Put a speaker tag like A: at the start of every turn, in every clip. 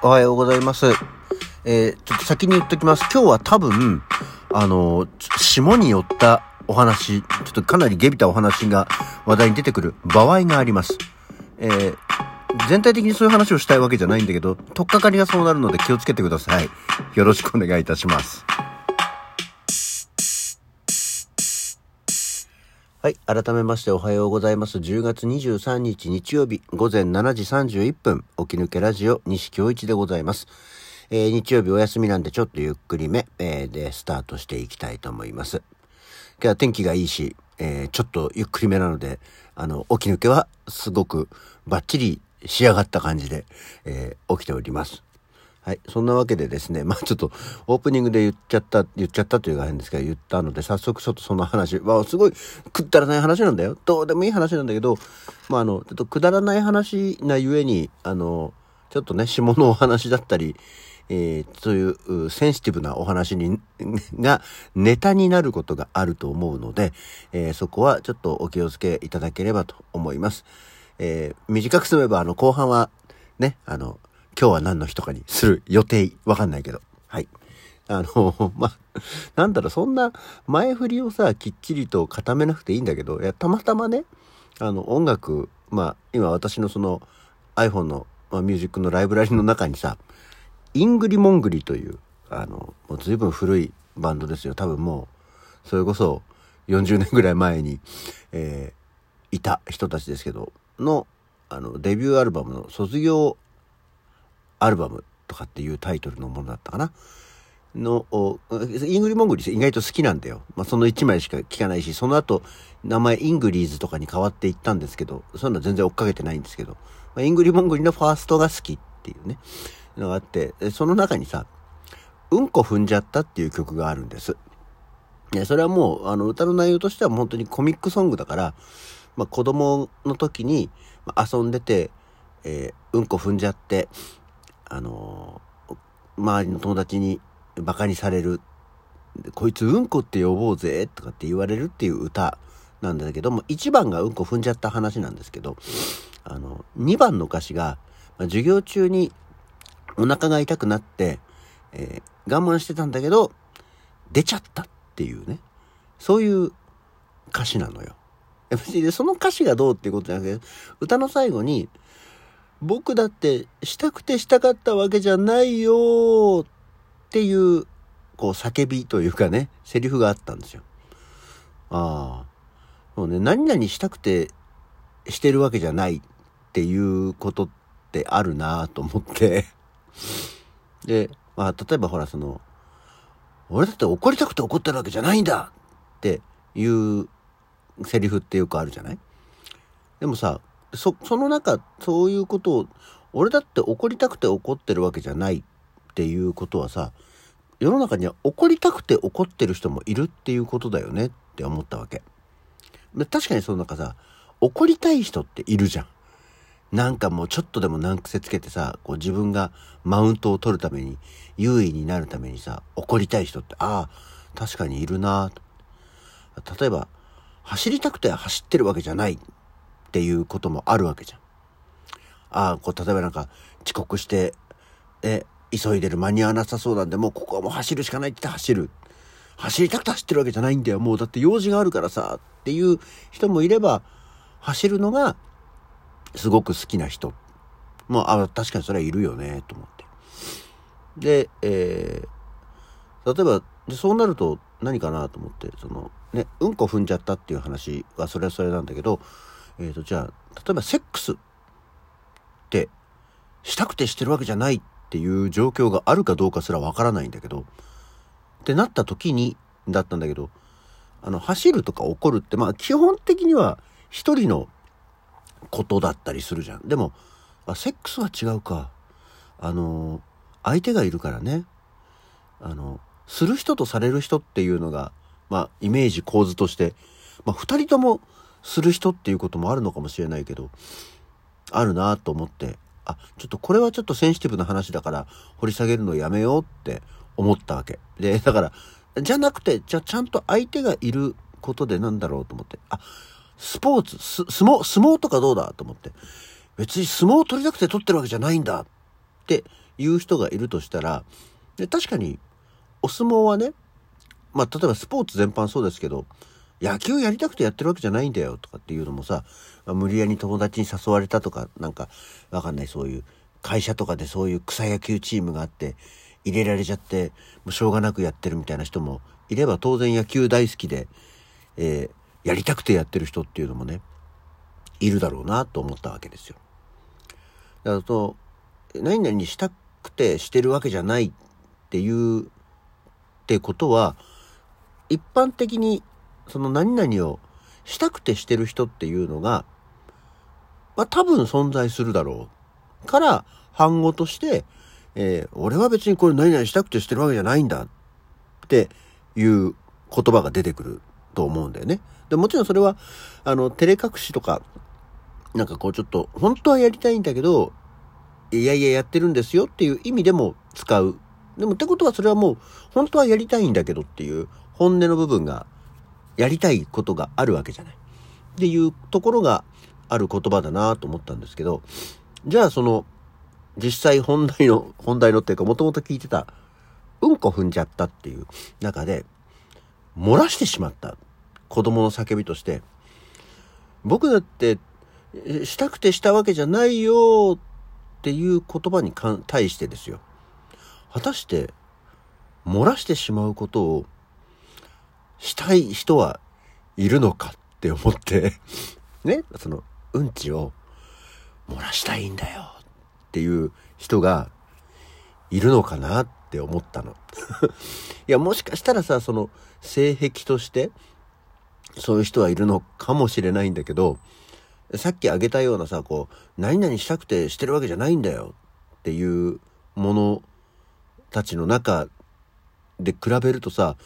A: おはようございます。えー、ちょっと先に言っときます。今日は多分、あのー、霜によったお話、ちょっとかなりゲビたお話が話題に出てくる場合があります。えー、全体的にそういう話をしたいわけじゃないんだけど、とっかかりがそうなるので気をつけてください。よろしくお願いいたします。はい。改めましておはようございます。10月23日日曜日午前7時31分、起き抜けラジオ西京一でございます。えー日曜日お休みなんでちょっとゆっくりめ、えーでスタートしていきたいと思います。今日は天気がいいし、えーちょっとゆっくりめなので、あの、起き抜けはすごくバッチリ仕上がった感じで、えー起きております。はい。そんなわけでですね、まあちょっとオープニングで言っちゃった、言っちゃったというか変ですけど、言ったので、早速ちょっとその話、まあすごいくだらない話なんだよ。どうでもいい話なんだけど、まああの、ちょっとくだらない話なゆえに、あの、ちょっとね、下のお話だったり、えーそういうセンシティブなお話に、がネタになることがあると思うので、えーそこはちょっとお気をつけいただければと思います。えー短くすれば、あの、後半は、ね、あの、今日は何の日とかにする予定、わかんないけど。はい。あの、まあ、なんだろう、そんな前振りをさ、きっちりと固めなくていいんだけど、いや、たまたまね、あの、音楽、まあ、今私のその iPhone の、まあ、ミュージックのライブラリの中にさ、イングリモングリという、あの、もう随分古いバンドですよ。多分もう、それこそ40年ぐらい前に、えーいた人たちですけど、の、あの、デビューアルバムの卒業アルバムとかっていうタイトルのものだったかな。の、イングリモングリー意外と好きなんだよ。まあ、その1枚しか聞かないし、その後、名前イングリーズとかに変わっていったんですけど、そういうの全然追っかけてないんですけど、まあ、イングリモングリのファーストが好きっていうね、のがあって、その中にさ、うんこ踏んじゃったっていう曲があるんです。それはもう、あの、歌の内容としては本当にコミックソングだから、まあ、子供の時に遊んでて、えーうんこ踏んじゃって、あの周りの友達にバカにされる。こいつうんこって呼ぼうぜとかって言われるっていう歌なんだけども、1番がうんこ踏んじゃった話なんですけど、あの、2番の歌詞が、ま授業中にお腹が痛くなって、えー我慢してたんだけど、出ちゃったっていうね、そういう歌詞なのよ。別にその歌詞がどうっていうことじゃなくて、歌の最後に、僕だってしたくてしたかったわけじゃないよっていう、こう叫びというかね、セリフがあったんですよ。ああ。もうね、何々したくてしてるわけじゃないっていうことってあるなと思って。で、まあ、例えばほら、その、俺だって怒りたくて怒ってるわけじゃないんだっていうセリフってよくあるじゃない？でもさ、そ、その中、そういうことを、俺だって怒りたくて怒ってるわけじゃないっていうことはさ、世の中には怒りたくて怒ってる人もいるっていうことだよねって思ったわけ。確かにその中さ、怒りたい人っているじゃん。なんかもうちょっとでも難癖つけてさ、こう自分がマウントを取るために、優位になるためにさ、怒りたい人って、ああ、確かにいるな例えば、走りたくて走ってるわけじゃないっていうこともあるわけじゃん。ああ、こう、例えばなんか、遅刻して、え、急いでる間に合わなさそうなんで、もうここはもう走るしかないって言って走る。走りたくて走ってるわけじゃないんだよ。もうだって用事があるからさ、っていう人もいれば、走るのがすごく好きな人。もう、あ、確かにそれはいるよね、と思って。で、えー例えば、でそうなると何かなと思って、その、ね、うんこ踏んじゃったっていう話はそれはそれなんだけど、えーと、じゃあ、例えばセックスってしたくてしてるわけじゃないっていう状況があるかどうかすらわからないんだけど、ってなった時に、だったんだけど、あの、走るとか怒るって、まあ基本的には一人のことだったりするじゃん。でも、あセックスは違うか。あの、相手がいるからね。あの、する人とされる人っていうのが、まあ、イメージ構図として、まあ、二人ともする人っていうこともあるのかもしれないけど、あるなと思って、あ、ちょっとこれはちょっとセンシティブな話だから、掘り下げるのやめようって思ったわけ。で、だから、じゃなくて、じゃあちゃんと相手がいることでなんだろうと思って、あ、スポーツ、す相撲、相撲とかどうだと思って、別に相撲を取りたくて取ってるわけじゃないんだって言う人がいるとしたら、で確かに、お相撲はね、まあ、例えばスポーツ全般そうですけど、野球やりたくてやってるわけじゃないんだよとかっていうのもさ、無理やり友達に誘われたとか、なんか、わかんない、そういう、会社とかでそういう草野球チームがあって、入れられちゃって、もうしょうがなくやってるみたいな人もいれば、当然野球大好きで、えー、やりたくてやってる人っていうのもね、いるだろうなと思ったわけですよ。だからと、何々したくてしてるわけじゃないっていうってことは、一般的にその何々をしたくてしてる人っていうのが、まあ多分存在するだろう。から、反語として、えー、俺は別にこれ何々したくてしてるわけじゃないんだっていう言葉が出てくると思うんだよね。でもちろんそれは、あの、照れ隠しとか、なんかこうちょっと、本当はやりたいんだけど、いやいややってるんですよっていう意味でも使う。でもってことはそれはもう、本当はやりたいんだけどっていう本音の部分が、やりたいことがあるわけじゃない。っていうところがある言葉だなと思ったんですけど、じゃあその、実際本題の、本題のっていうかもともと聞いてた、うんこ踏んじゃったっていう中で、漏らしてしまった子供の叫びとして、僕だってしたくてしたわけじゃないよっていう言葉に対してですよ。果たして、漏らしてしまうことをしたい人はいるのかって思って ね、その、うんちを漏らしたいんだよっていう人がいるのかなって思ったの。いや、もしかしたらさ、その、性癖として、そういう人はいるのかもしれないんだけど、さっき挙げたようなさ、こう、何々したくてしてるわけじゃないんだよっていうものたちの中で比べるとさ、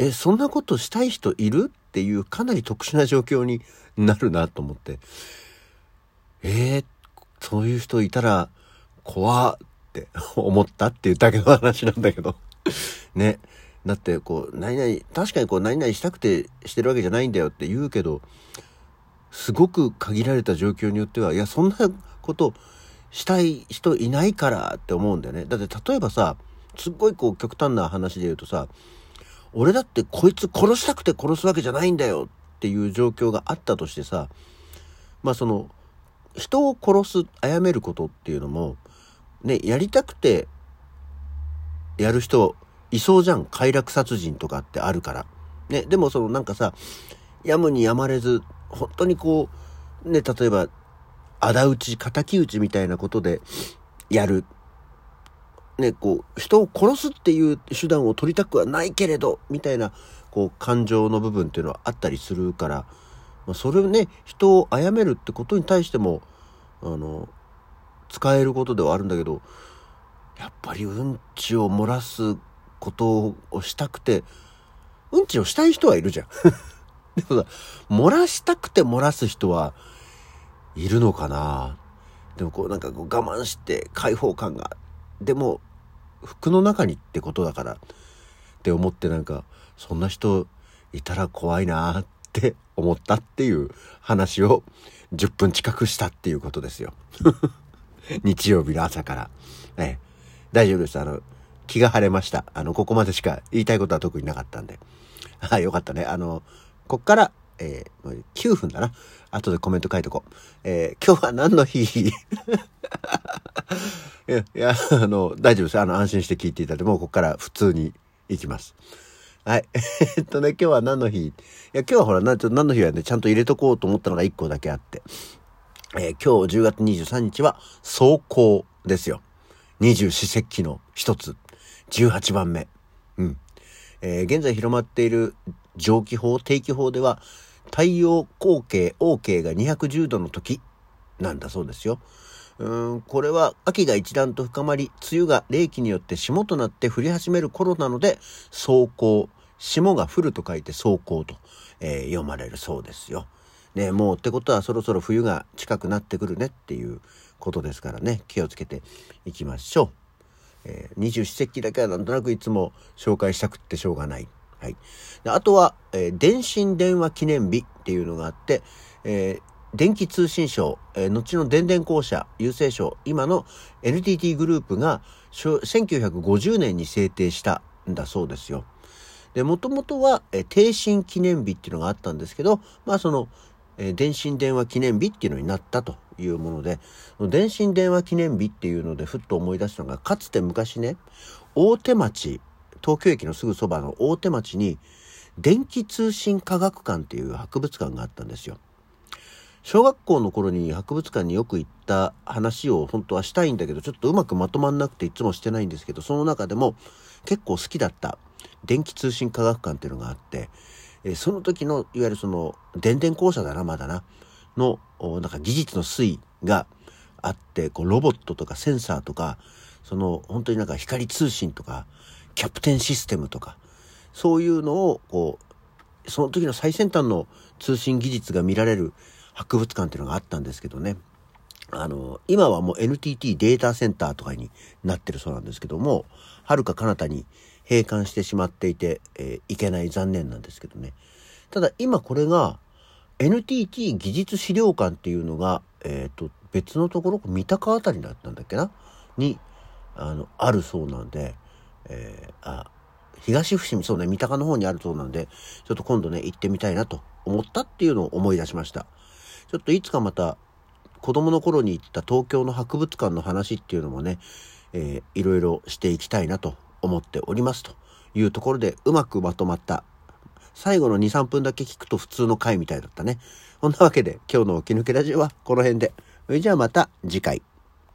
A: え、そんなことしたい人いる？っていうかなり特殊な状況になるなと思って。えー、そういう人いたら怖って 思ったっていうだけの話なんだけど ね。だってこう、何々、確かにこう何々したくてしてるわけじゃないんだよって言うけど、すごく限られた状況によっては、いや、そんなことしたい人いないからって思うんだよね。だって例えばさ、すっごいこう極端な話で言うとさ、俺だってこいつ殺したくて殺すわけじゃないんだよっていう状況があったとしてさ、まあその、人を殺す、殺めることっていうのも、ね、やりたくてやる人いそうじゃん。快楽殺人とかってあるから。ね、でもそのなんかさ、やむにやまれず、本当にこう、ね、例えば、仇討ち、敵討ちみたいなことでやる。ね、こう、人を殺すっていう手段を取りたくはないけれど、みたいな、こう、感情の部分っていうのはあったりするから、まあ、それをね、人を殺めるってことに対しても、あの、使えることではあるんだけど、やっぱりうんちを漏らすことをしたくて、うんちをしたい人はいるじゃん。でもさ、漏らしたくて漏らす人はいるのかなでもこうなんかこう我慢して解放感が。でも、服の中にってことだからって思ってなんか、そんな人いたら怖いなって 思ったっていう話を10分近くしたっていうことですよ。日曜日の朝から。ええ、大丈夫です。あの、気が晴れました。あの、ここまでしか言いたいことは特になかったんで。はい、よかったね。あの、こっから、えー、9分だな。後でコメント書いとこう。えー、今日は何の日？いや、あの、大丈夫です。あの、安心して聞いていただいて、もうここから普通に行きます。はい。えっとね、今日は何の日？いや、今日はほら、な、ちょ何の日はね、ちゃんと入れとこうと思ったのが1個だけあって。えー、今日10月23日は、走行ですよ。二十四節気の一つ。18番目。うん。えー、現在広まっている蒸気法、定期法では、太陽光景、OK が210度の時なんだそうですよ。うんこれは秋が一段と深まり、梅雨が冷気によって霜となって降り始める頃なので、霜降、霜が降ると書いて霜降と、えー、読まれるそうですよ。ね、もうってことはそろそろ冬が近くなってくるねっていうことですからね、気をつけていきましょう。えー、二十四節気だけはなんとなくいつも紹介したくってしょうがない。はい。であとは、えー、電信電話記念日っていうのがあって、えー、電気通信省、えー、後の電電公社、郵政省、今の NTT グループが1950年に制定したんだそうですよ。で、もともとは、えー、定信記念日っていうのがあったんですけど、まあその、えー、電信電話記念日っていうのになったというもので、電信電話記念日っていうのでふっと思い出したのが、かつて昔ね、大手町、東京駅のすぐそばの大手町に、電気通信科学館っていう博物館があったんですよ。小学校の頃に博物館によく行った話を本当はしたいんだけど、ちょっとうまくまとまんなくていつもしてないんですけど、その中でも結構好きだった電気通信科学館っていうのがあって、えその時の、いわゆるその、電電公社だな、まだな、の、なんか技術の推移があって、こう、ロボットとかセンサーとか、その、本当になんか光通信とか、キャプテンシステムとか、そういうのを、こう、その時の最先端の通信技術が見られる博物館っていうのがあったんですけどね。あの、今はもう NTT データセンターとかになってるそうなんですけども、はるか彼方に閉館してしまっていて、えー、いけない残念なんですけどね。ただ今これが NTT 技術資料館っていうのが、えっ、ー、と、別のところ、三鷹あたりだったんだっけな？に、あの、あるそうなんで、えー、あ、東伏見、そうね、三鷹の方にあるそうなんで、ちょっと今度ね、行ってみたいなと思ったっていうのを思い出しました。ちょっといつかまた、子供の頃に行った東京の博物館の話っていうのもね、えー、いろいろしていきたいなと思っておりますというところで、うまくまとまった。最後の2、3分だけ聞くと普通の回みたいだったね。こんなわけで今日の起き抜けラジオはこの辺で。それじゃあまた次回。